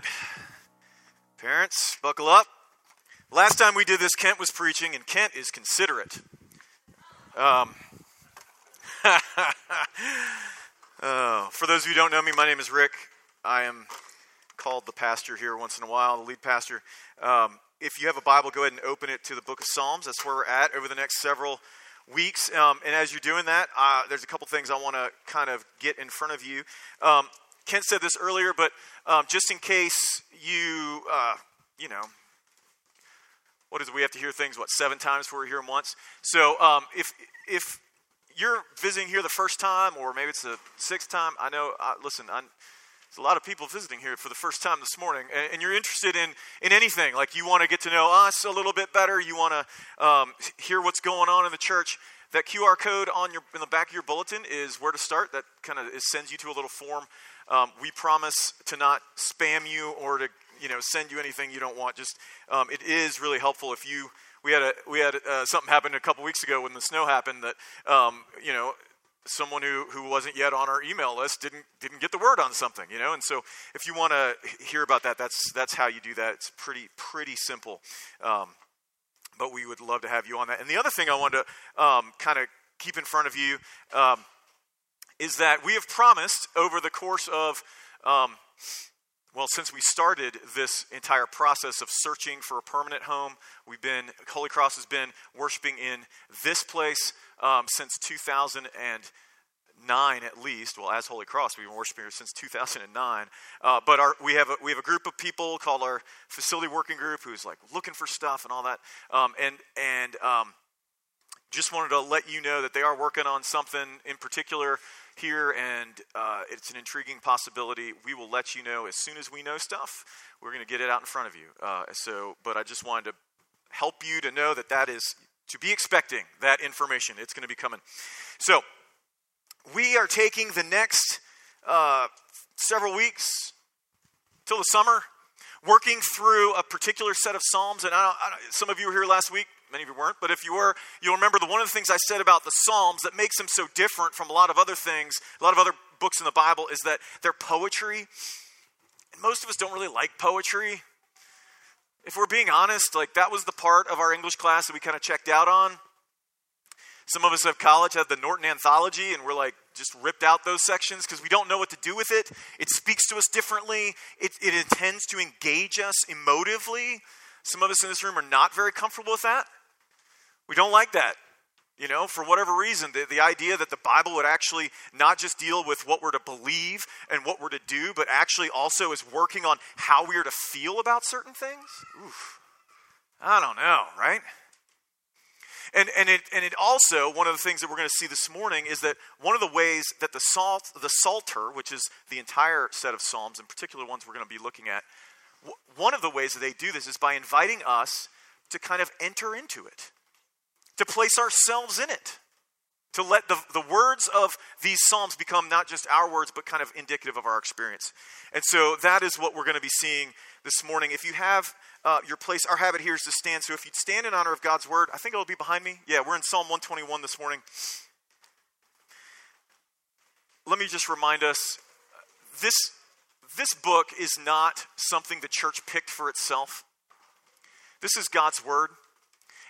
right. Parents, buckle up. Last time we did this, Kent was preaching, and Kent is considerate. Um, oh, for those of you who don't know me, my name is Rick. I am called the pastor here once in a while, the lead pastor. Um, if you have a Bible, go ahead and open it to the book of Psalms. That's where we're at over the next several weeks. Um, and as you're doing that, uh, there's a couple things I want to kind of get in front of you. Um, Kent said this earlier, but um, just in case you, uh, you know, what is it? We have to hear things, what, seven times before we hear them once? So um, if, if you're visiting here the first time, or maybe it's the sixth time, I know, listen, I'm, there's a lot of people visiting here for the first time this morning, and, and you're interested in, in anything. Like you want to get to know us a little bit better, you want to um, hear what's going on in the church. That QR code on your in the back of your bulletin is where to start. That kind of sends you to a little form um, we promise to not spam you or to you know send you anything you don't want. Just um, it is really helpful if you. We had a we had uh, something happened a couple weeks ago when the snow happened that um, you know someone who, who wasn't yet on our email list didn't didn't get the word on something you know and so if you want to hear about that that's that's how you do that it's pretty pretty simple um, but we would love to have you on that and the other thing i wanted to um, kind of keep in front of you um, is that we have promised over the course of, um, well, since we started this entire process of searching for a permanent home, we've been, Holy Cross has been worshiping in this place um, since 2009 at least. Well, as Holy Cross, we've been worshiping here since 2009. Uh, but our, we, have a, we have a group of people called our facility working group who's like looking for stuff and all that. Um, and and um, just wanted to let you know that they are working on something in particular here, and uh, it's an intriguing possibility. We will let you know as soon as we know stuff. We're going to get it out in front of you. Uh, so, but I just wanted to help you to know that that is to be expecting that information. It's going to be coming. So, we are taking the next uh, several weeks till the summer, working through a particular set of psalms. And I I some of you were here last week. Many of you weren't, but if you were, you'll remember the one of the things I said about the Psalms that makes them so different from a lot of other things, a lot of other books in the Bible, is that they're poetry. And most of us don't really like poetry. If we're being honest, like that was the part of our English class that we kind of checked out on. Some of us at college had the Norton Anthology, and we're like just ripped out those sections because we don't know what to do with it. It speaks to us differently, it, it intends to engage us emotively. Some of us in this room are not very comfortable with that. We don't like that. You know, for whatever reason, the, the idea that the Bible would actually not just deal with what we're to believe and what we're to do, but actually also is working on how we are to feel about certain things. Oof. I don't know, right? And, and, it, and it also, one of the things that we're going to see this morning is that one of the ways that the, salt, the Psalter, which is the entire set of Psalms, in particular ones we're going to be looking at, one of the ways that they do this is by inviting us to kind of enter into it to place ourselves in it, to let the, the words of these Psalms become not just our words, but kind of indicative of our experience. And so that is what we're going to be seeing this morning. If you have uh, your place, our habit here is to stand. So if you'd stand in honor of God's word, I think it'll be behind me. Yeah, we're in Psalm 121 this morning. Let me just remind us this, this book is not something the church picked for itself. This is God's word.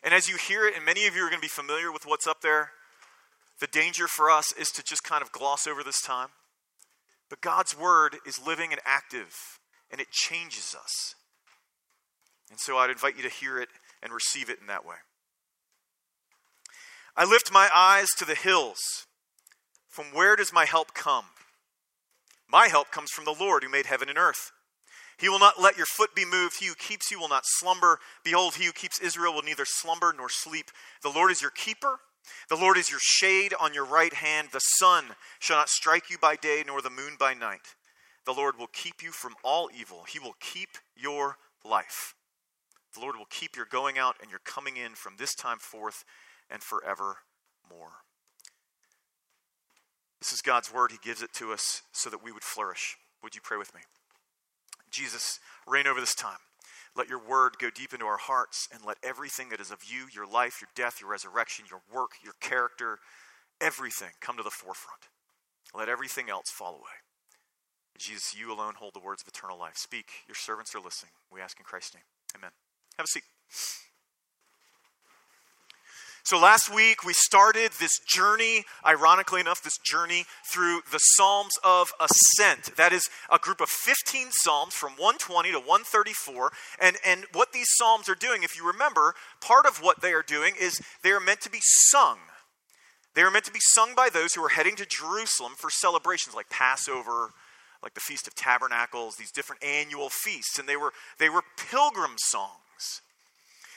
And as you hear it, and many of you are going to be familiar with what's up there, the danger for us is to just kind of gloss over this time. But God's word is living and active, and it changes us. And so I'd invite you to hear it and receive it in that way. I lift my eyes to the hills. From where does my help come? My help comes from the Lord who made heaven and earth. He will not let your foot be moved. He who keeps you will not slumber. Behold, he who keeps Israel will neither slumber nor sleep. The Lord is your keeper. The Lord is your shade on your right hand. The sun shall not strike you by day, nor the moon by night. The Lord will keep you from all evil. He will keep your life. The Lord will keep your going out and your coming in from this time forth and forevermore. This is God's word. He gives it to us so that we would flourish. Would you pray with me? Jesus, reign over this time. Let your word go deep into our hearts and let everything that is of you, your life, your death, your resurrection, your work, your character, everything come to the forefront. Let everything else fall away. Jesus, you alone hold the words of eternal life. Speak. Your servants are listening. We ask in Christ's name. Amen. Have a seat. So last week we started this journey, ironically enough, this journey through the Psalms of Ascent. That is a group of 15 Psalms from 120 to 134. And, and what these Psalms are doing, if you remember, part of what they are doing is they are meant to be sung. They are meant to be sung by those who are heading to Jerusalem for celebrations like Passover, like the Feast of Tabernacles, these different annual feasts. And they were, they were pilgrim songs.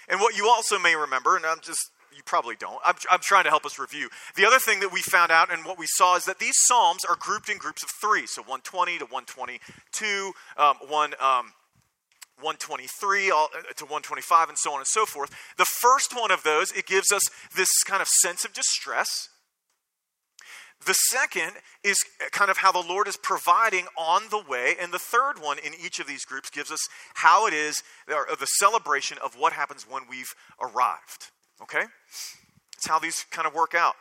And what you also may remember, and I'm just you probably don't. I'm, I'm trying to help us review. The other thing that we found out and what we saw is that these Psalms are grouped in groups of three. So 120 to 122, um, one. Um, 123 uh, to 125 and so on and so forth. The first one of those, it gives us this kind of sense of distress. The second is kind of how the Lord is providing on the way. And the third one in each of these groups gives us how it is, the celebration of what happens when we've arrived. Okay? It's how these kind of work out.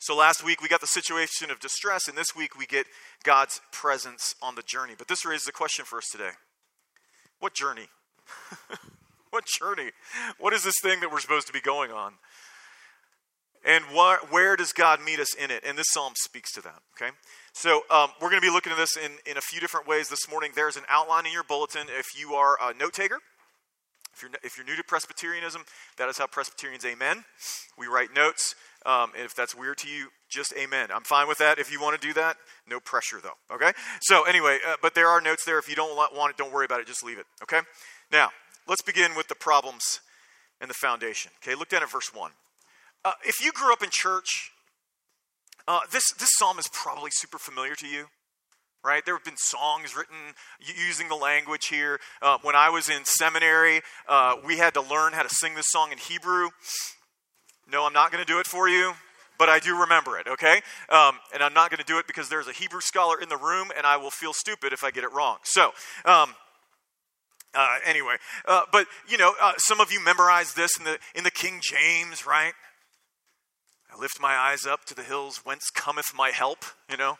So last week we got the situation of distress, and this week we get God's presence on the journey. But this raises a question for us today What journey? what journey? What is this thing that we're supposed to be going on? And wh- where does God meet us in it? And this psalm speaks to that, okay? So um, we're going to be looking at this in, in a few different ways this morning. There's an outline in your bulletin if you are a note taker. If you're, if you're new to Presbyterianism, that is how Presbyterians amen. We write notes. Um, if that's weird to you, just amen. I'm fine with that. If you want to do that, no pressure though. Okay? So, anyway, uh, but there are notes there. If you don't want it, don't worry about it. Just leave it. Okay? Now, let's begin with the problems and the foundation. Okay? Look down at verse 1. Uh, if you grew up in church, uh, this, this psalm is probably super familiar to you right? There have been songs written using the language here. Uh, when I was in seminary, uh, we had to learn how to sing this song in Hebrew. No, I'm not going to do it for you, but I do remember it, okay? Um, and I'm not going to do it because there's a Hebrew scholar in the room, and I will feel stupid if I get it wrong. So, um, uh, anyway, uh, but you know, uh, some of you memorized this in the in the King James, right? I lift my eyes up to the hills, whence cometh my help? You know,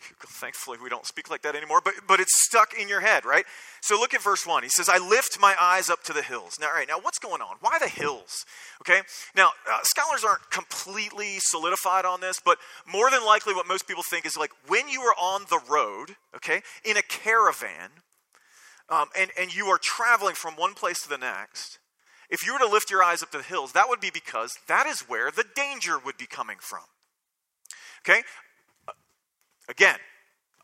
Thankfully, we don't speak like that anymore, but, but it's stuck in your head, right? So look at verse 1. He says, I lift my eyes up to the hills. Now, all right, now what's going on? Why the hills? Okay, now, uh, scholars aren't completely solidified on this, but more than likely, what most people think is like when you are on the road, okay, in a caravan, um, and, and you are traveling from one place to the next, if you were to lift your eyes up to the hills, that would be because that is where the danger would be coming from. Okay? Again,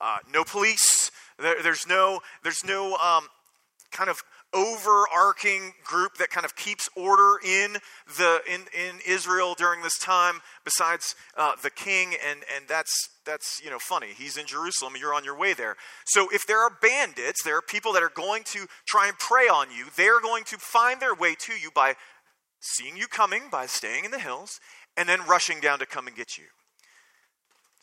uh, no police. There, there's no, there's no um, kind of overarching group that kind of keeps order in the in, in Israel during this time besides uh, the king. And and that's that's you know funny. He's in Jerusalem. And you're on your way there. So if there are bandits there are people that are going to try and prey on you they're going to find their way to you by seeing you coming by staying in the hills and then rushing down to come and get you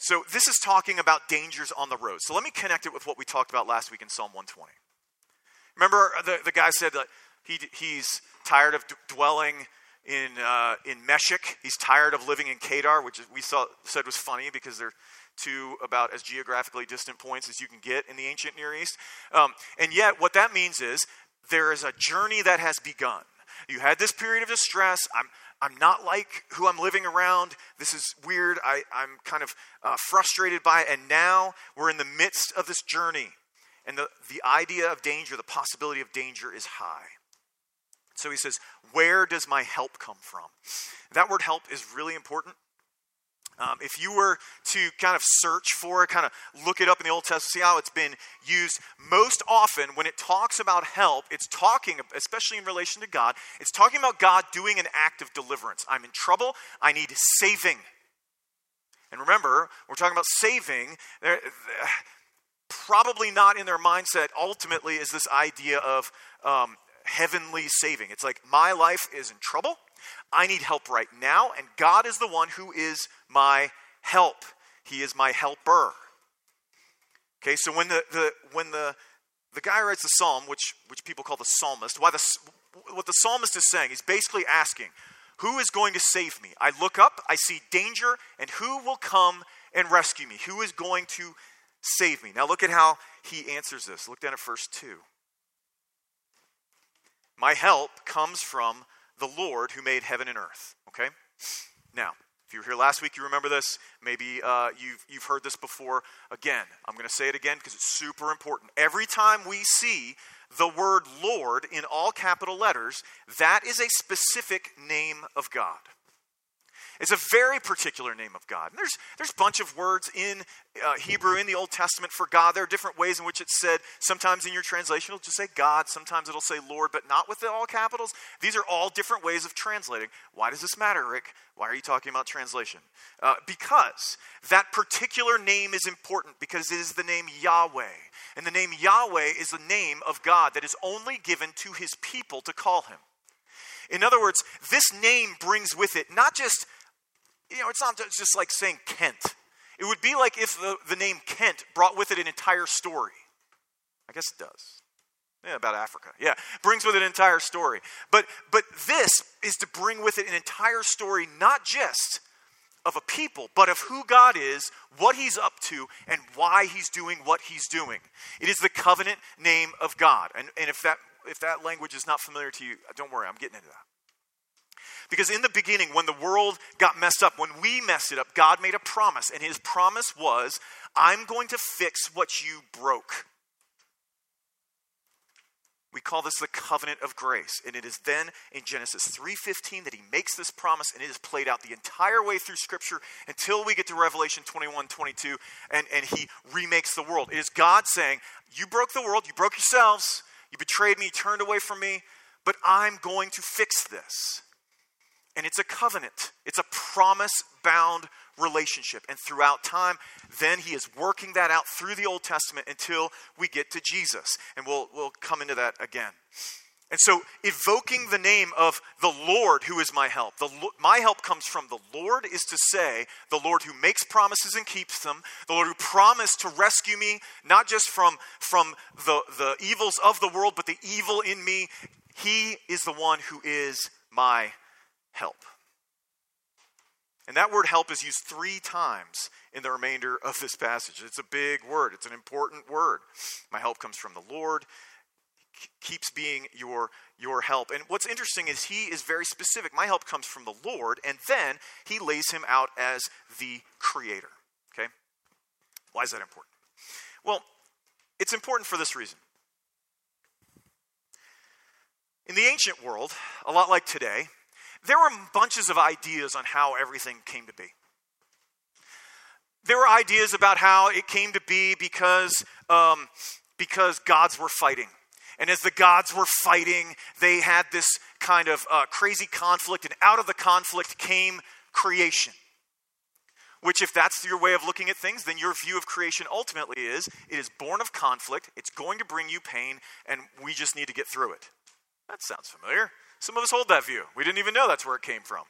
so this is talking about dangers on the road. So let me connect it with what we talked about last week in Psalm 120. Remember the, the guy said that he, he's tired of d- dwelling in, uh, in Meshech. He's tired of living in Kedar, which we saw, said was funny because they're two about as geographically distant points as you can get in the ancient Near East. Um, and yet, what that means is there is a journey that has begun. You had this period of distress. I'm, I'm not like who I'm living around. This is weird. I, am kind of uh, frustrated by it. And now we're in the midst of this journey. And the, the idea of danger, the possibility of danger is high. So he says, Where does my help come from? That word help is really important. Um, if you were to kind of search for it, kind of look it up in the Old Testament, see how it's been used most often when it talks about help, it's talking, especially in relation to God, it's talking about God doing an act of deliverance. I'm in trouble, I need saving. And remember, we're talking about saving. Probably not in their mindset, ultimately, is this idea of um, heavenly saving. It's like, my life is in trouble. I need help right now, and God is the one who is my help. He is my helper. Okay, so when the, the when the the guy writes the psalm, which which people call the psalmist, why the what the psalmist is saying, he's basically asking, who is going to save me? I look up, I see danger, and who will come and rescue me? Who is going to save me. Now look at how he answers this. Look down at verse 2. My help comes from the Lord who made heaven and earth. Okay? Now, if you were here last week, you remember this. Maybe uh, you've, you've heard this before. Again, I'm going to say it again because it's super important. Every time we see the word Lord in all capital letters, that is a specific name of God. It's a very particular name of God. And there's there's a bunch of words in uh, Hebrew in the Old Testament for God. There are different ways in which it's said. Sometimes in your translation it'll just say God. Sometimes it'll say Lord, but not with all capitals. These are all different ways of translating. Why does this matter, Rick? Why are you talking about translation? Uh, because that particular name is important because it is the name Yahweh. And the name Yahweh is the name of God that is only given to his people to call him. In other words, this name brings with it not just you know, it's not just like saying Kent. It would be like if the, the name Kent brought with it an entire story. I guess it does. Yeah, about Africa. Yeah, brings with it an entire story. But but this is to bring with it an entire story, not just of a people, but of who God is, what He's up to, and why He's doing what He's doing. It is the covenant name of God. And, and if that if that language is not familiar to you, don't worry, I'm getting into that. Because in the beginning, when the world got messed up, when we messed it up, God made a promise. And his promise was, I'm going to fix what you broke. We call this the covenant of grace. And it is then in Genesis 3:15 that he makes this promise and it is played out the entire way through scripture until we get to Revelation 21:22 and, and he remakes the world. It is God saying, You broke the world, you broke yourselves, you betrayed me, you turned away from me, but I'm going to fix this. And it's a covenant, it's a promise bound relationship. And throughout time, then he is working that out through the Old Testament until we get to Jesus. And we'll, we'll come into that again. And so, evoking the name of the Lord who is my help, the, my help comes from the Lord, is to say, the Lord who makes promises and keeps them, the Lord who promised to rescue me, not just from, from the, the evils of the world, but the evil in me. He is the one who is my help. And that word help is used three times in the remainder of this passage. It's a big word, it's an important word. My help comes from the Lord, keeps being your, your help. And what's interesting is he is very specific. My help comes from the Lord, and then he lays him out as the creator. Okay? Why is that important? Well, it's important for this reason. In the ancient world, a lot like today, there were bunches of ideas on how everything came to be. There were ideas about how it came to be because, um, because gods were fighting. And as the gods were fighting, they had this kind of uh, crazy conflict, and out of the conflict came creation. Which, if that's your way of looking at things, then your view of creation ultimately is it is born of conflict, it's going to bring you pain, and we just need to get through it. That sounds familiar. Some of us hold that view. We didn't even know that's where it came from.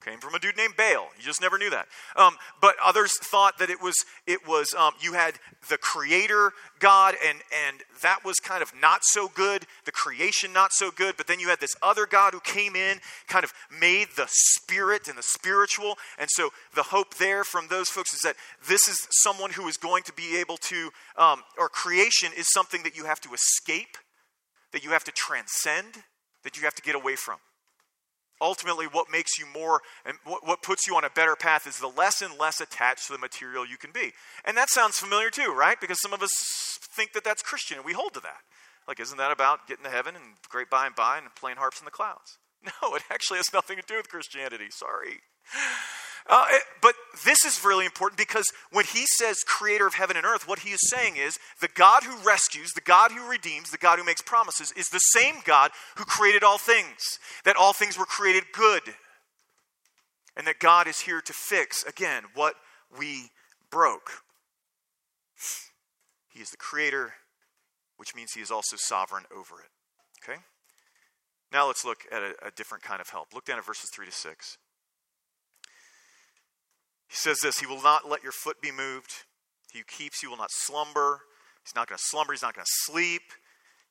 It came from a dude named Baal. You just never knew that. Um, but others thought that it was it was um, you had the Creator God, and and that was kind of not so good. The creation not so good. But then you had this other God who came in, kind of made the spirit and the spiritual. And so the hope there from those folks is that this is someone who is going to be able to, um, or creation is something that you have to escape, that you have to transcend that you have to get away from. Ultimately, what makes you more and what puts you on a better path is the less and less attached to the material you can be. And that sounds familiar too, right? Because some of us think that that's Christian and we hold to that. Like, isn't that about getting to heaven and great by and by and playing harps in the clouds? No, it actually has nothing to do with Christianity. Sorry. Uh, it, but this is really important because when he says creator of heaven and earth, what he is saying is the God who rescues, the God who redeems, the God who makes promises is the same God who created all things, that all things were created good, and that God is here to fix, again, what we broke. He is the creator, which means he is also sovereign over it. Okay? Now let's look at a, a different kind of help. Look down at verses 3 to 6. He says this He will not let your foot be moved. He keeps you will not slumber. He's not going to slumber. He's not going to sleep.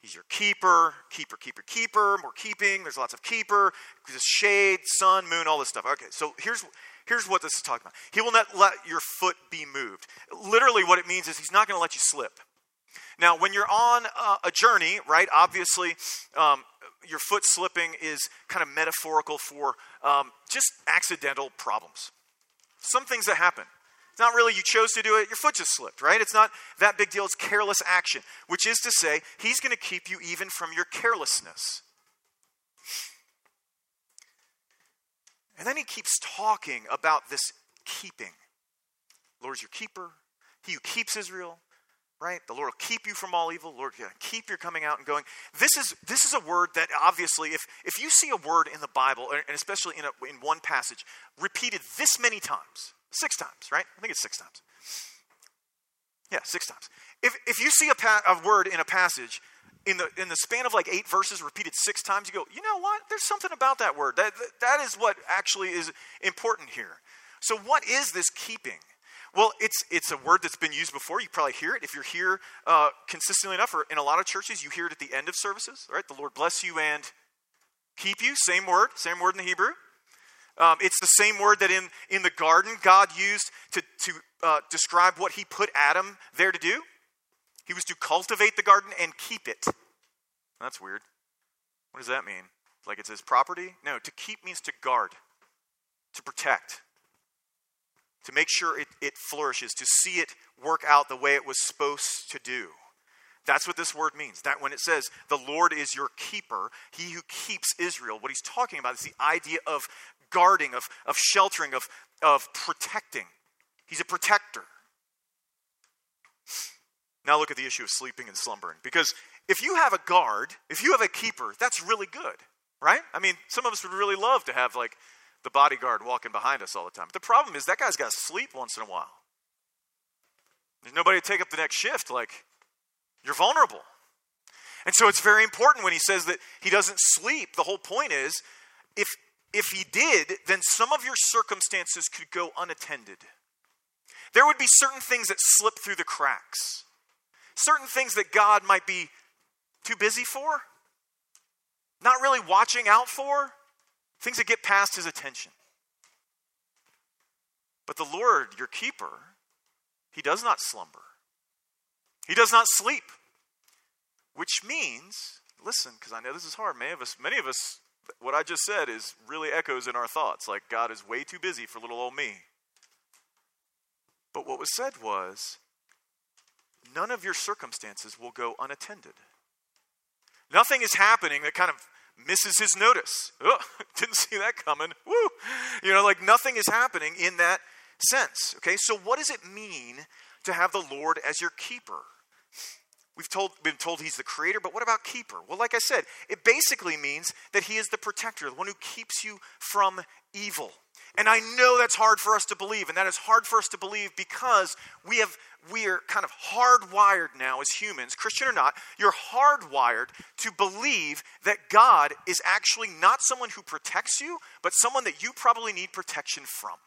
He's your keeper, keeper, keeper, keeper, more keeping. There's lots of keeper. There's shade, sun, moon, all this stuff. Okay, so here's, Here's what this is talking about He will not let your foot be moved. Literally, what it means is He's not going to let you slip. Now, when you're on a, a journey, right, obviously, um, your foot slipping is kind of metaphorical for um, just accidental problems. Some things that happen. It's not really you chose to do it, your foot just slipped, right? It's not that big deal. It's careless action, which is to say, He's going to keep you even from your carelessness. And then he keeps talking about this keeping. Lord's your keeper. He who keeps Israel, right? The Lord will keep you from all evil. Lord, keep your coming out and going. This is this is a word that obviously, if if you see a word in the Bible, and especially in a, in one passage, repeated this many times, six times, right? I think it's six times. Yeah, six times. If if you see a, pa- a word in a passage in the in the span of like eight verses repeated six times you go you know what there's something about that word that that is what actually is important here so what is this keeping well it's it's a word that's been used before you probably hear it if you're here uh, consistently enough or in a lot of churches you hear it at the end of services right the lord bless you and keep you same word same word in the hebrew um, it's the same word that in in the garden god used to to uh, describe what he put adam there to do he was to cultivate the garden and keep it. That's weird. What does that mean? Like it's his property? No, to keep means to guard, to protect, to make sure it, it flourishes, to see it work out the way it was supposed to do. That's what this word means. That when it says, the Lord is your keeper, he who keeps Israel, what he's talking about is the idea of guarding, of, of sheltering, of, of protecting. He's a protector. Now look at the issue of sleeping and slumbering. Because if you have a guard, if you have a keeper, that's really good, right? I mean, some of us would really love to have like the bodyguard walking behind us all the time. But the problem is that guy's got to sleep once in a while. There's nobody to take up the next shift. Like, you're vulnerable. And so it's very important when he says that he doesn't sleep. The whole point is if if he did, then some of your circumstances could go unattended. There would be certain things that slip through the cracks certain things that God might be too busy for, not really watching out for, things that get past his attention. But the Lord, your keeper, he does not slumber, he does not sleep, which means, listen, because I know this is hard. Many of us, many of us, what I just said is really echoes in our thoughts. Like God is way too busy for little old me. But what was said was, none of your circumstances will go unattended. Nothing is happening that kind of misses his notice. Oh, didn't see that coming. Woo! You know, like nothing is happening in that sense. Okay, so what does it mean to have the Lord as your keeper? We've told, been told he's the creator, but what about keeper? Well, like I said, it basically means that he is the protector, the one who keeps you from evil. And I know that's hard for us to believe, and that is hard for us to believe because we have we are kind of hardwired now as humans, Christian or not, you're hardwired to believe that God is actually not someone who protects you, but someone that you probably need protection from.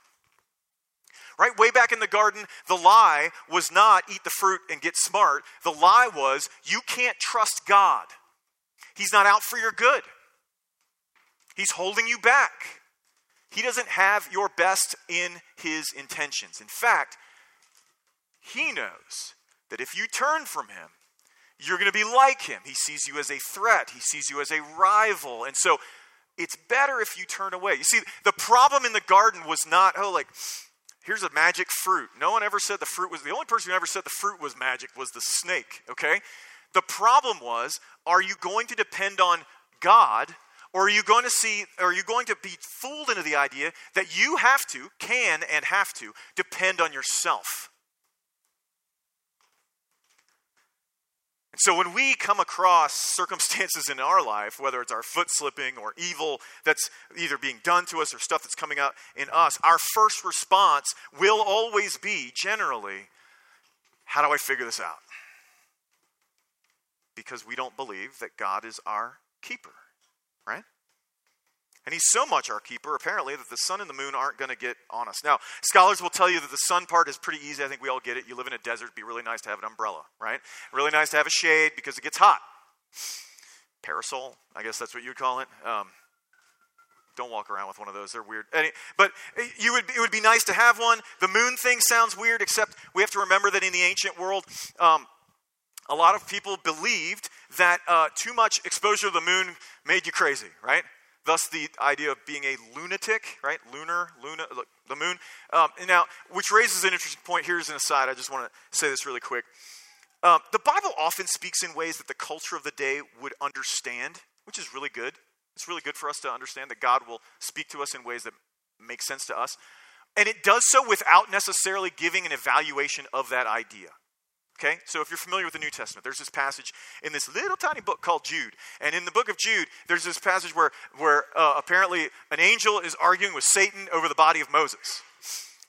Right? Way back in the garden, the lie was not eat the fruit and get smart. The lie was you can't trust God. He's not out for your good. He's holding you back. He doesn't have your best in his intentions. In fact, he knows that if you turn from him, you're going to be like him. He sees you as a threat, he sees you as a rival. And so it's better if you turn away. You see, the problem in the garden was not, oh, like, here's a magic fruit. No one ever said the fruit was, the only person who ever said the fruit was magic was the snake, okay? The problem was, are you going to depend on God or are you going to see, are you going to be fooled into the idea that you have to, can, and have to depend on yourself? And so when we come across circumstances in our life, whether it's our foot slipping or evil that's either being done to us or stuff that's coming out in us, our first response will always be generally, how do I figure this out? Because we don't believe that God is our keeper? And he's so much our keeper, apparently, that the sun and the moon aren't going to get on us. Now, scholars will tell you that the sun part is pretty easy. I think we all get it. You live in a desert, it'd be really nice to have an umbrella, right? Really nice to have a shade because it gets hot. Parasol, I guess that's what you'd call it. Um, don't walk around with one of those. They're weird. But you would, it would be nice to have one. The moon thing sounds weird, except we have to remember that in the ancient world, um, a lot of people believed that uh, too much exposure to the moon made you crazy, right? Thus, the idea of being a lunatic, right? Lunar, luna, look, the moon. Um, now, which raises an interesting point. Here's an aside. I just want to say this really quick. Um, the Bible often speaks in ways that the culture of the day would understand, which is really good. It's really good for us to understand that God will speak to us in ways that make sense to us. And it does so without necessarily giving an evaluation of that idea. Okay, so if you're familiar with the New Testament, there's this passage in this little tiny book called Jude. And in the book of Jude, there's this passage where, where uh, apparently an angel is arguing with Satan over the body of Moses.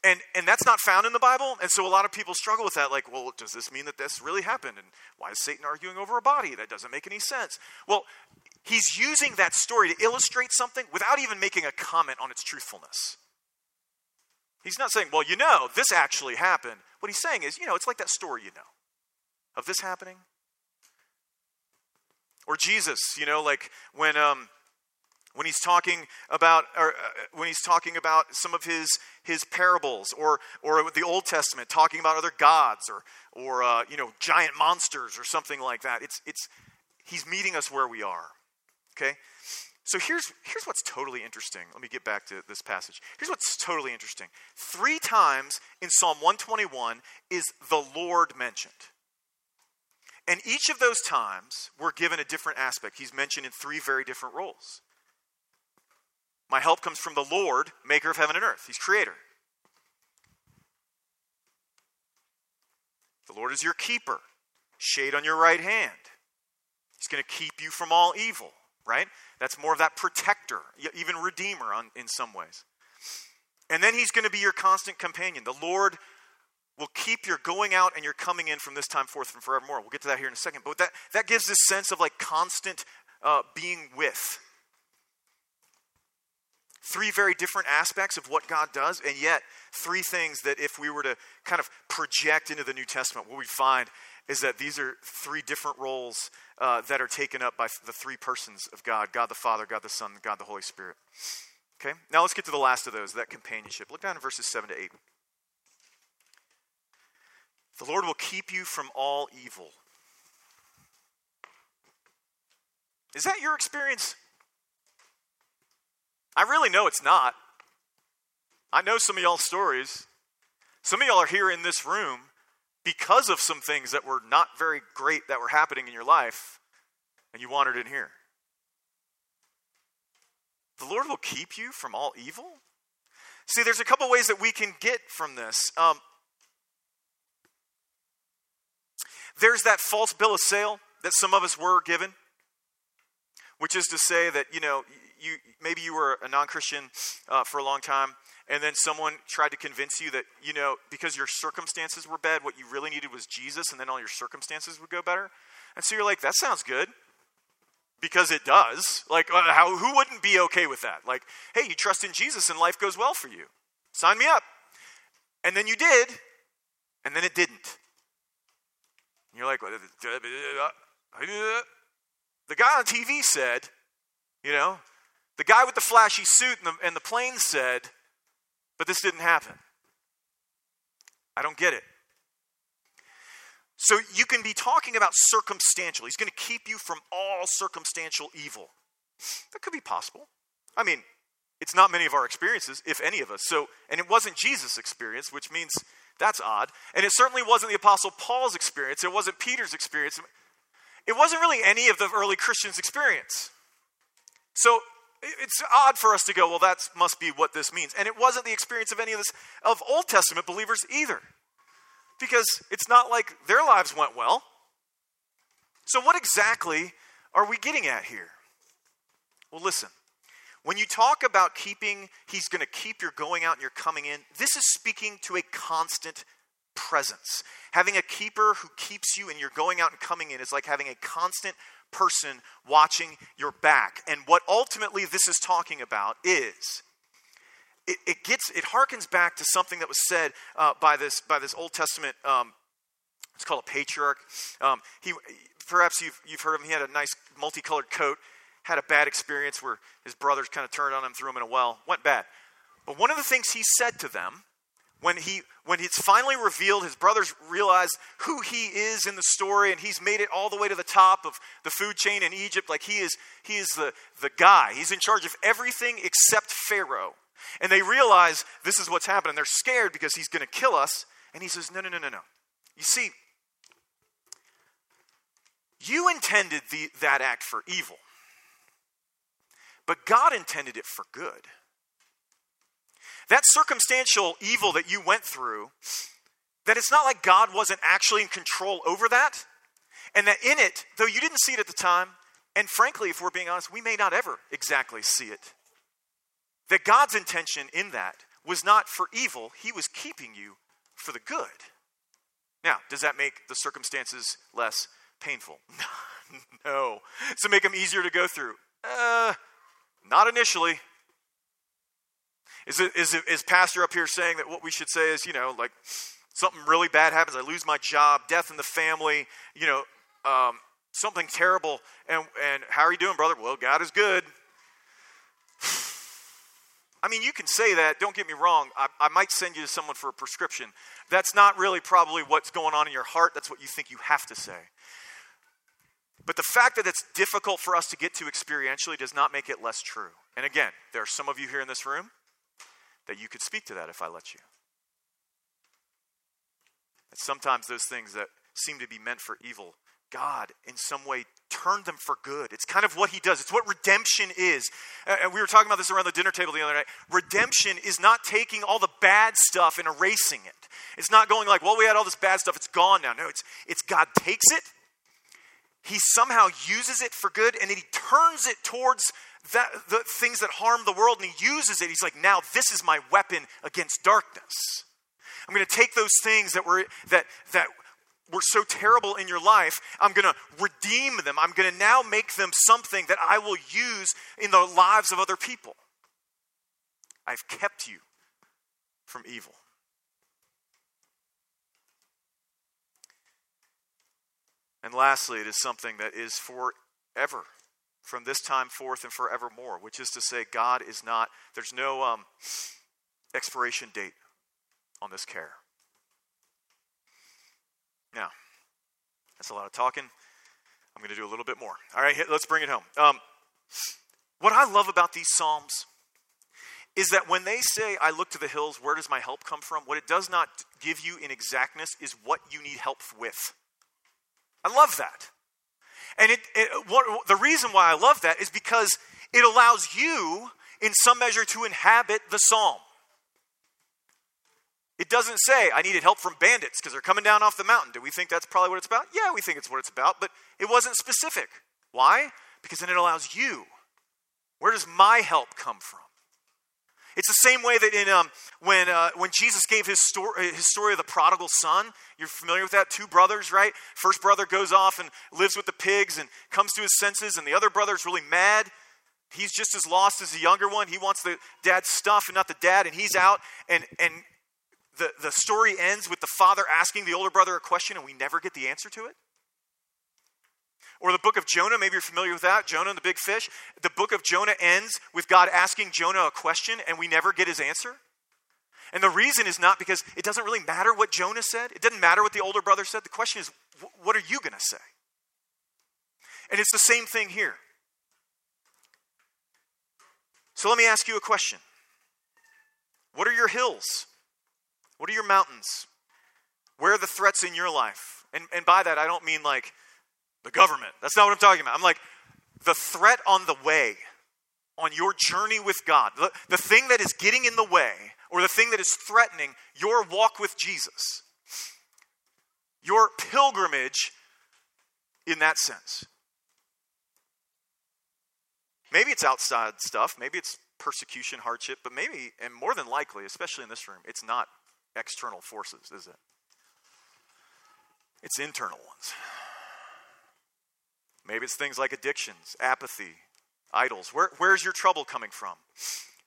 And, and that's not found in the Bible. And so a lot of people struggle with that. Like, well, does this mean that this really happened? And why is Satan arguing over a body? That doesn't make any sense. Well, he's using that story to illustrate something without even making a comment on its truthfulness. He's not saying, well, you know, this actually happened. What he's saying is, you know, it's like that story you know of this happening? Or Jesus, you know, like when um, when he's talking about or, uh, when he's talking about some of his his parables or or the Old Testament talking about other gods or or uh, you know giant monsters or something like that. It's it's he's meeting us where we are. Okay? So here's here's what's totally interesting. Let me get back to this passage. Here's what's totally interesting. 3 times in Psalm 121 is the Lord mentioned. And each of those times, we're given a different aspect. He's mentioned in three very different roles. My help comes from the Lord, maker of heaven and earth. He's creator. The Lord is your keeper, shade on your right hand. He's going to keep you from all evil, right? That's more of that protector, even redeemer on, in some ways. And then he's going to be your constant companion. The Lord will keep your going out and your coming in from this time forth and forevermore. We'll get to that here in a second. But that, that gives this sense of like constant uh, being with. Three very different aspects of what God does, and yet three things that if we were to kind of project into the New Testament, what we find is that these are three different roles uh, that are taken up by the three persons of God God the Father, God the Son, God the Holy Spirit. Okay, now let's get to the last of those, that companionship. Look down in verses 7 to 8. The Lord will keep you from all evil. Is that your experience? I really know it's not. I know some of y'all's stories. Some of y'all are here in this room because of some things that were not very great that were happening in your life, and you wandered in here. The Lord will keep you from all evil? See, there's a couple ways that we can get from this. Um, There's that false bill of sale that some of us were given, which is to say that, you know, you, maybe you were a non Christian uh, for a long time, and then someone tried to convince you that, you know, because your circumstances were bad, what you really needed was Jesus, and then all your circumstances would go better. And so you're like, that sounds good. Because it does. Like, uh, how, who wouldn't be okay with that? Like, hey, you trust in Jesus and life goes well for you. Sign me up. And then you did, and then it didn't. And you're like, the guy on TV said, you know, the guy with the flashy suit and the, and the plane said, but this didn't happen. I don't get it. So you can be talking about circumstantial. He's going to keep you from all circumstantial evil. That could be possible. I mean, it's not many of our experiences, if any of us. So, and it wasn't Jesus' experience, which means that's odd. And it certainly wasn't the Apostle Paul's experience, it wasn't Peter's experience. It wasn't really any of the early Christians' experience. So it's odd for us to go, well, that must be what this means. And it wasn't the experience of any of this of Old Testament believers either. Because it's not like their lives went well. So what exactly are we getting at here? Well, listen. When you talk about keeping, he's going to keep your going out and your coming in, this is speaking to a constant presence. Having a keeper who keeps you and you're going out and coming in is like having a constant person watching your back. And what ultimately this is talking about is it, it gets it harkens back to something that was said uh, by this by this Old Testament. Um, it's called a patriarch. Um, he perhaps you've you've heard of him. He had a nice multicolored coat had a bad experience where his brothers kind of turned on him, threw him in a well. Went bad. But one of the things he said to them when he when it's finally revealed his brothers realize who he is in the story and he's made it all the way to the top of the food chain in egypt like he is he is the the guy. He's in charge of everything except pharaoh. And they realize this is what's happening. They're scared because he's going to kill us. And he says no no no no no. You see you intended the, that act for evil but god intended it for good that circumstantial evil that you went through, that it's not like God wasn't actually in control over that, and that in it, though you didn't see it at the time, and frankly, if we're being honest, we may not ever exactly see it, that God's intention in that was not for evil, He was keeping you for the good. Now, does that make the circumstances less painful? no. Does it make them easier to go through? Uh, not initially. Is, it, is, it, is Pastor up here saying that what we should say is, you know, like something really bad happens, I lose my job, death in the family, you know, um, something terrible, and, and how are you doing, brother? Well, God is good. I mean, you can say that, don't get me wrong. I, I might send you to someone for a prescription. That's not really probably what's going on in your heart, that's what you think you have to say. But the fact that it's difficult for us to get to experientially does not make it less true. And again, there are some of you here in this room that you could speak to that if I let you. And sometimes those things that seem to be meant for evil, God in some way turned them for good. It's kind of what He does, it's what redemption is. And we were talking about this around the dinner table the other night. Redemption is not taking all the bad stuff and erasing it. It's not going like, well, we had all this bad stuff, it's gone now. No, it's, it's God takes it, He somehow uses it for good, and then He turns it towards that, the things that harm the world and he uses it. He's like, now this is my weapon against darkness. I'm going to take those things that were that that were so terrible in your life. I'm going to redeem them. I'm going to now make them something that I will use in the lives of other people. I've kept you from evil. And lastly, it is something that is forever from this time forth and forevermore, which is to say, God is not, there's no um, expiration date on this care. Now, that's a lot of talking. I'm going to do a little bit more. All right, let's bring it home. Um, what I love about these Psalms is that when they say, I look to the hills, where does my help come from? What it does not give you in exactness is what you need help with. I love that. And it, it, what, the reason why I love that is because it allows you, in some measure, to inhabit the psalm. It doesn't say, I needed help from bandits because they're coming down off the mountain. Do we think that's probably what it's about? Yeah, we think it's what it's about, but it wasn't specific. Why? Because then it allows you. Where does my help come from? It's the same way that in um, when uh, when Jesus gave his story, his story of the prodigal son. You're familiar with that? Two brothers, right? First brother goes off and lives with the pigs and comes to his senses, and the other brother is really mad. He's just as lost as the younger one. He wants the dad's stuff and not the dad, and he's out. And and the, the story ends with the father asking the older brother a question, and we never get the answer to it. Or the book of Jonah, maybe you're familiar with that, Jonah and the big fish. The book of Jonah ends with God asking Jonah a question and we never get his answer. And the reason is not because it doesn't really matter what Jonah said, it doesn't matter what the older brother said. The question is, what are you going to say? And it's the same thing here. So let me ask you a question What are your hills? What are your mountains? Where are the threats in your life? And, and by that, I don't mean like the government. That's not what I'm talking about. I'm like, the threat on the way, on your journey with God, the, the thing that is getting in the way, or the thing that is threatening your walk with Jesus, your pilgrimage in that sense. Maybe it's outside stuff, maybe it's persecution, hardship, but maybe, and more than likely, especially in this room, it's not external forces, is it? It's internal ones. Maybe it's things like addictions, apathy, idols. Where, where's your trouble coming from?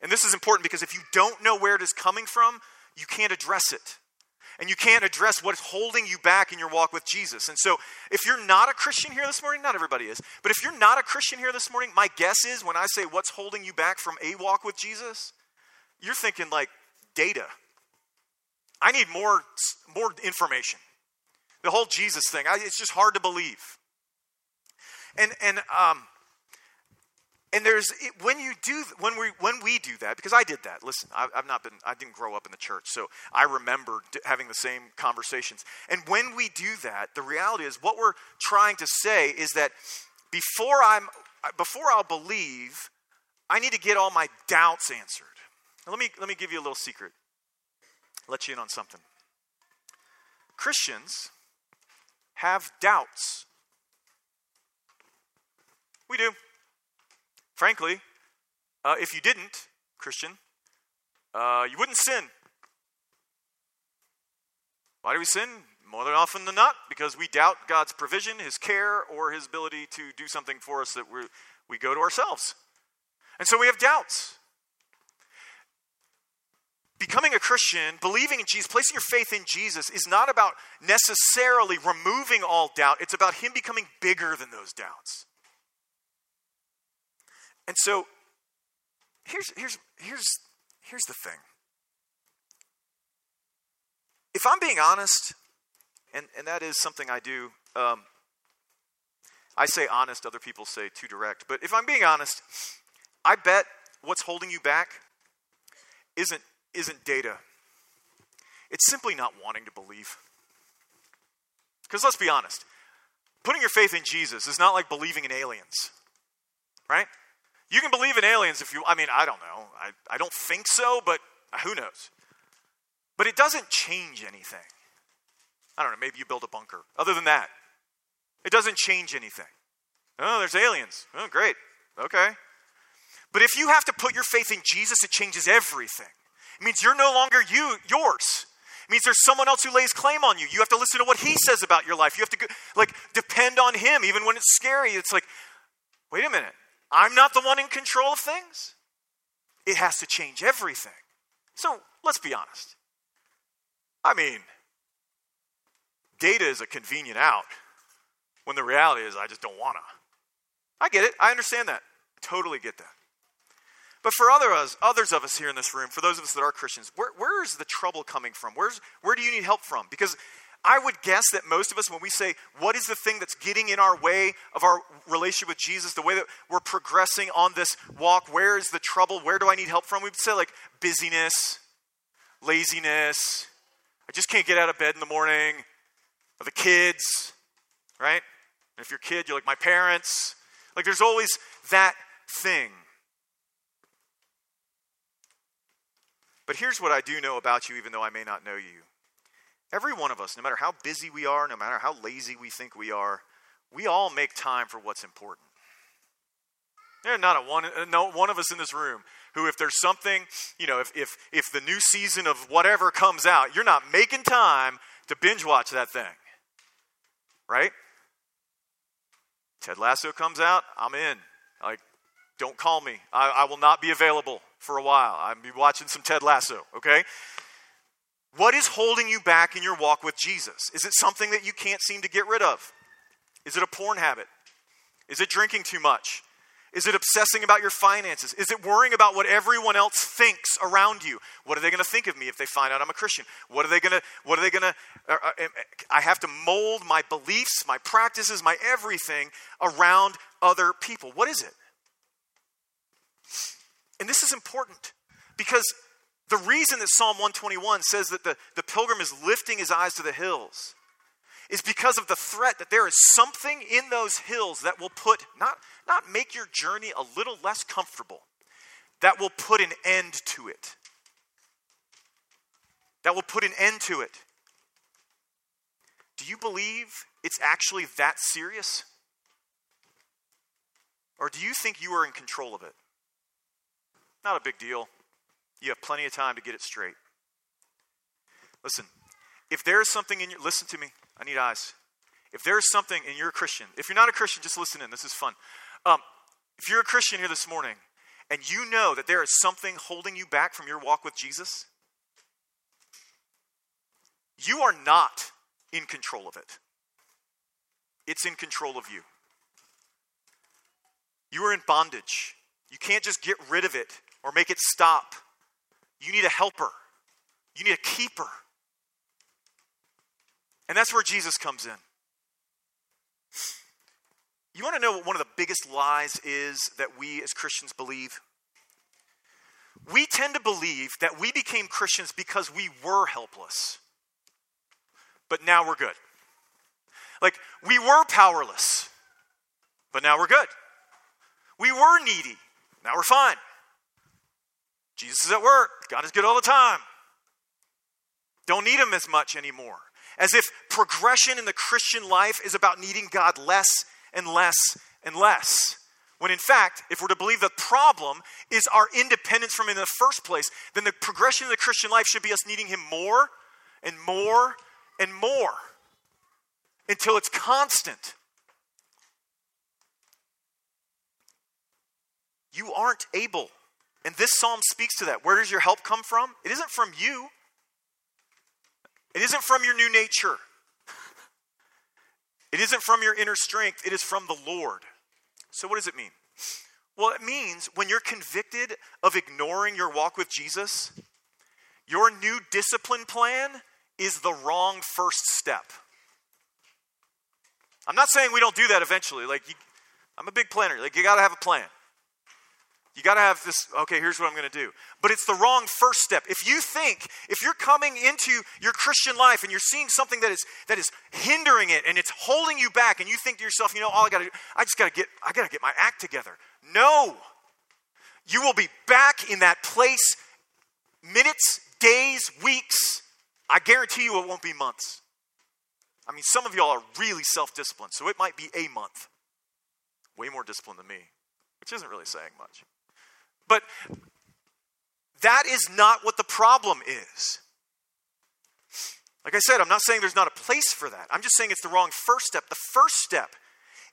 And this is important because if you don't know where it is coming from, you can't address it. and you can't address what's holding you back in your walk with Jesus. And so, if you're not a Christian here this morning, not everybody is, but if you're not a Christian here this morning, my guess is when I say what's holding you back from a walk with Jesus, you're thinking like data. I need more, more information. The whole Jesus thing, I, it's just hard to believe. And, and, um, and there's when you do when we when we do that because I did that. Listen, I, have not been I didn't grow up in the church, so I remember having the same conversations. And when we do that, the reality is what we're trying to say is that before I'm before I'll believe, I need to get all my doubts answered. Now, let me let me give you a little secret. Let you in on something. Christians have doubts. We do. Frankly, uh, if you didn't, Christian, uh, you wouldn't sin. Why do we sin? More than often than not, because we doubt God's provision, His care, or His ability to do something for us that we we go to ourselves. And so we have doubts. Becoming a Christian, believing in Jesus, placing your faith in Jesus is not about necessarily removing all doubt. It's about Him becoming bigger than those doubts. And so here's, here's, here's, here's the thing. If I'm being honest, and, and that is something I do, um, I say honest, other people say too direct. But if I'm being honest, I bet what's holding you back isn't, isn't data. It's simply not wanting to believe. Because let's be honest, putting your faith in Jesus is not like believing in aliens, right? You can believe in aliens if you, I mean, I don't know. I, I don't think so, but who knows? But it doesn't change anything. I don't know, maybe you build a bunker. Other than that, it doesn't change anything. Oh, there's aliens. Oh, great. Okay. But if you have to put your faith in Jesus, it changes everything. It means you're no longer you, yours. It means there's someone else who lays claim on you. You have to listen to what he says about your life. You have to like depend on him even when it's scary. It's like, wait a minute. I'm not the one in control of things. It has to change everything. So let's be honest. I mean, data is a convenient out when the reality is I just don't want to. I get it. I understand that. I totally get that. But for other us, others of us here in this room, for those of us that are Christians, where, where is the trouble coming from? Where's, where do you need help from? Because I would guess that most of us, when we say, what is the thing that's getting in our way of our relationship with Jesus, the way that we're progressing on this walk, where is the trouble? Where do I need help from? We'd say, like, busyness, laziness. I just can't get out of bed in the morning. Or the kids, right? And if you're a kid, you're like, my parents. Like, there's always that thing. But here's what I do know about you, even though I may not know you. Every one of us, no matter how busy we are, no matter how lazy we think we are, we all make time for what's important. There's not a one, uh, no one of us in this room who, if there's something, you know, if, if, if the new season of whatever comes out, you're not making time to binge watch that thing. Right? Ted Lasso comes out, I'm in. Like, don't call me. I, I will not be available for a while. I'll be watching some Ted Lasso, okay? What is holding you back in your walk with Jesus? Is it something that you can't seem to get rid of? Is it a porn habit? Is it drinking too much? Is it obsessing about your finances? Is it worrying about what everyone else thinks around you? What are they going to think of me if they find out I'm a Christian? What are they going to what are they going to uh, uh, I have to mold my beliefs, my practices, my everything around other people. What is it? And this is important because the reason that Psalm 121 says that the, the pilgrim is lifting his eyes to the hills is because of the threat that there is something in those hills that will put, not, not make your journey a little less comfortable, that will put an end to it. That will put an end to it. Do you believe it's actually that serious? Or do you think you are in control of it? Not a big deal. You have plenty of time to get it straight. Listen, if there is something in your, listen to me, I need eyes. If there is something, in you're a Christian, if you're not a Christian, just listen in, this is fun. Um, if you're a Christian here this morning, and you know that there is something holding you back from your walk with Jesus, You are not in control of it, it's in control of you. You are in bondage. You can't just get rid of it or make it stop. You need a helper, you need a keeper. And that's where Jesus comes in. You want to know what one of the biggest lies is that we as Christians believe? We tend to believe that we became Christians because we were helpless, but now we're good. Like, we were powerless, but now we're good. We were needy, now we're fine. Jesus is at work, God is good all the time. Don't need him as much anymore. As if progression in the Christian life is about needing God less and less and less. When in fact, if we're to believe the problem is our independence from Him in the first place, then the progression of the Christian life should be us needing Him more and more and more until it's constant. You aren't able. And this psalm speaks to that. Where does your help come from? It isn't from you, it isn't from your new nature. It isn't from your inner strength, it is from the Lord. So, what does it mean? Well, it means when you're convicted of ignoring your walk with Jesus, your new discipline plan is the wrong first step. I'm not saying we don't do that eventually. Like, you, I'm a big planner. Like, you got to have a plan. You got to have this, okay, here's what I'm going to do. But it's the wrong first step. If you think, if you're coming into your Christian life and you're seeing something that is that is hindering it and it's holding you back and you think to yourself, you know, all I got to I just got to get I got to get my act together. No. You will be back in that place minutes, days, weeks. I guarantee you it won't be months. I mean, some of y'all are really self-disciplined, so it might be a month. Way more disciplined than me, which isn't really saying much. But that is not what the problem is. Like I said, I'm not saying there's not a place for that. I'm just saying it's the wrong first step. The first step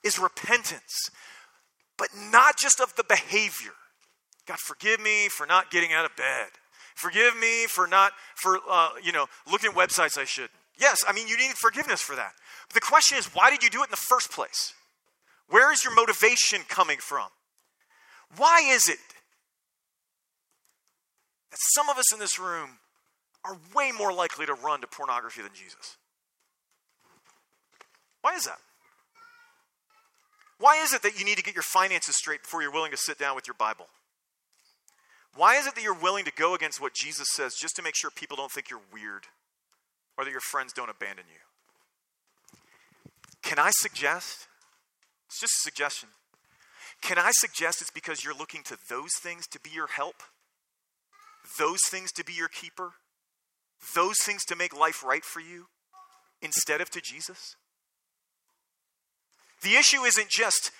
is repentance, but not just of the behavior. God, forgive me for not getting out of bed. Forgive me for not for uh, you know looking at websites I shouldn't. Yes, I mean you need forgiveness for that. But the question is, why did you do it in the first place? Where is your motivation coming from? Why is it some of us in this room are way more likely to run to pornography than Jesus. Why is that? Why is it that you need to get your finances straight before you're willing to sit down with your Bible? Why is it that you're willing to go against what Jesus says just to make sure people don't think you're weird or that your friends don't abandon you? Can I suggest? It's just a suggestion. Can I suggest it's because you're looking to those things to be your help? Those things to be your keeper, those things to make life right for you, instead of to Jesus? The issue isn't just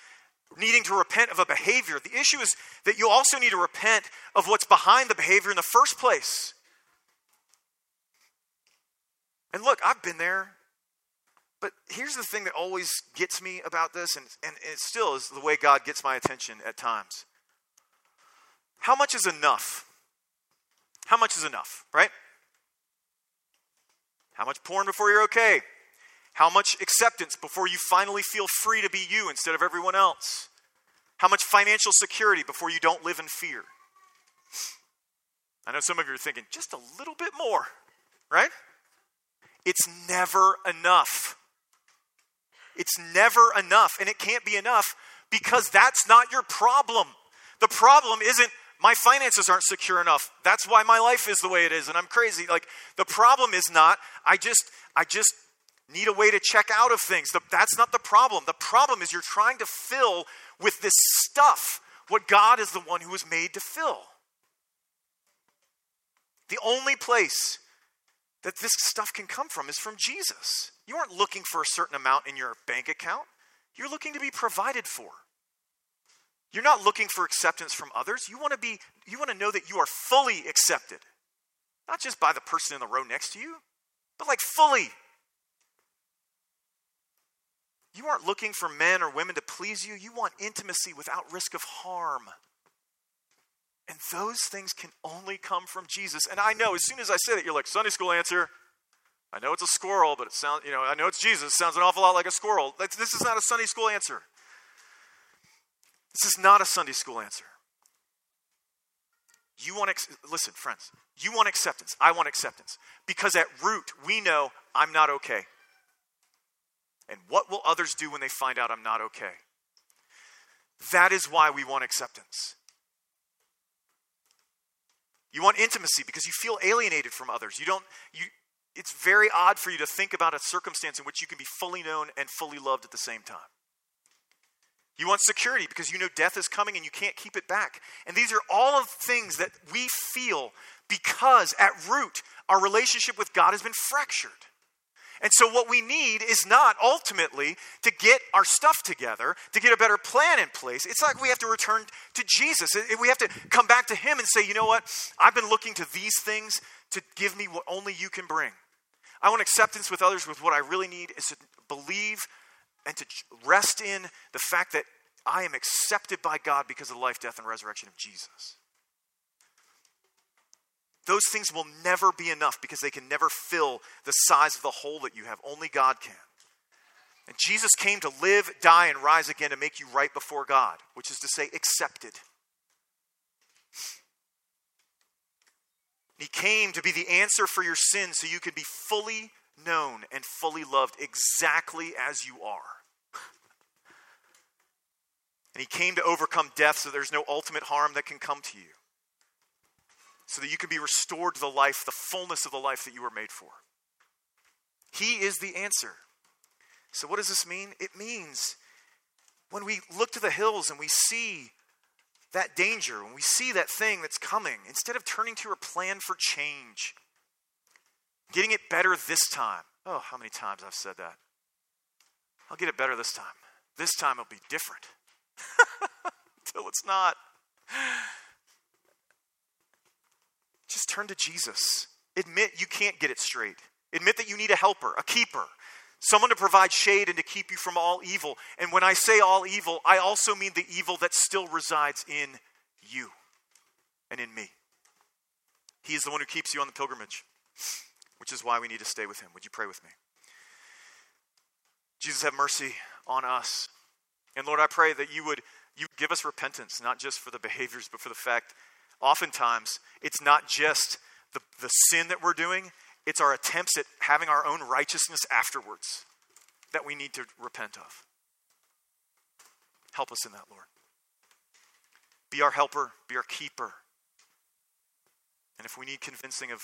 needing to repent of a behavior. The issue is that you also need to repent of what's behind the behavior in the first place. And look, I've been there. But here's the thing that always gets me about this, and, and it still is the way God gets my attention at times. How much is enough? How much is enough, right? How much porn before you're okay? How much acceptance before you finally feel free to be you instead of everyone else? How much financial security before you don't live in fear? I know some of you are thinking, just a little bit more, right? It's never enough. It's never enough. And it can't be enough because that's not your problem. The problem isn't my finances aren't secure enough. That's why my life is the way it is and I'm crazy. Like the problem is not I just I just need a way to check out of things. That's not the problem. The problem is you're trying to fill with this stuff what God is the one who was made to fill. The only place that this stuff can come from is from Jesus. You aren't looking for a certain amount in your bank account. You're looking to be provided for. You're not looking for acceptance from others. You want to be you want to know that you are fully accepted. Not just by the person in the row next to you, but like fully. You aren't looking for men or women to please you. You want intimacy without risk of harm. And those things can only come from Jesus. And I know as soon as I say that, you're like, Sunday school answer. I know it's a squirrel, but it sounds, you know, I know it's Jesus. It sounds an awful lot like a squirrel. This is not a Sunday school answer. This is not a Sunday school answer. You want, ex- listen, friends, you want acceptance. I want acceptance. Because at root, we know I'm not okay. And what will others do when they find out I'm not okay? That is why we want acceptance. You want intimacy because you feel alienated from others. You don't you it's very odd for you to think about a circumstance in which you can be fully known and fully loved at the same time. You want security because you know death is coming and you can't keep it back. And these are all of things that we feel because at root our relationship with God has been fractured. And so, what we need is not ultimately to get our stuff together, to get a better plan in place. It's like we have to return to Jesus. We have to come back to Him and say, you know what? I've been looking to these things to give me what only you can bring. I want acceptance with others with what I really need is to believe and to rest in the fact that I am accepted by God because of the life, death, and resurrection of Jesus. Those things will never be enough because they can never fill the size of the hole that you have. Only God can. And Jesus came to live, die, and rise again to make you right before God, which is to say, accepted. He came to be the answer for your sins so you could be fully known and fully loved exactly as you are. And he came to overcome death so there's no ultimate harm that can come to you so that you can be restored to the life, the fullness of the life that you were made for. He is the answer. So, what does this mean? It means when we look to the hills and we see that danger, when we see that thing that's coming, instead of turning to a plan for change, getting it better this time. Oh, how many times I've said that. I'll get it better this time. This time it'll be different. Until it's not. Just turn to Jesus. Admit you can't get it straight. Admit that you need a helper, a keeper, someone to provide shade and to keep you from all evil. And when I say all evil, I also mean the evil that still resides in you and in me. He is the one who keeps you on the pilgrimage, which is why we need to stay with him. Would you pray with me? Jesus, have mercy on us. And Lord, I pray that you would you give us repentance, not just for the behaviors, but for the fact oftentimes it's not just the, the sin that we're doing, it's our attempts at having our own righteousness afterwards that we need to repent of. Help us in that, Lord. Be our helper, be our keeper. And if we need convincing of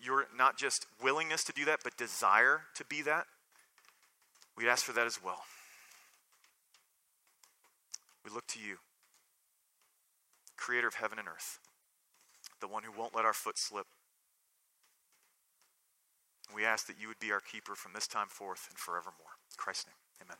your not just willingness to do that, but desire to be that, we'd ask for that as well. We look to you creator of heaven and earth, the one who won't let our foot slip. We ask that you would be our keeper from this time forth and forevermore. In Christ's name, amen.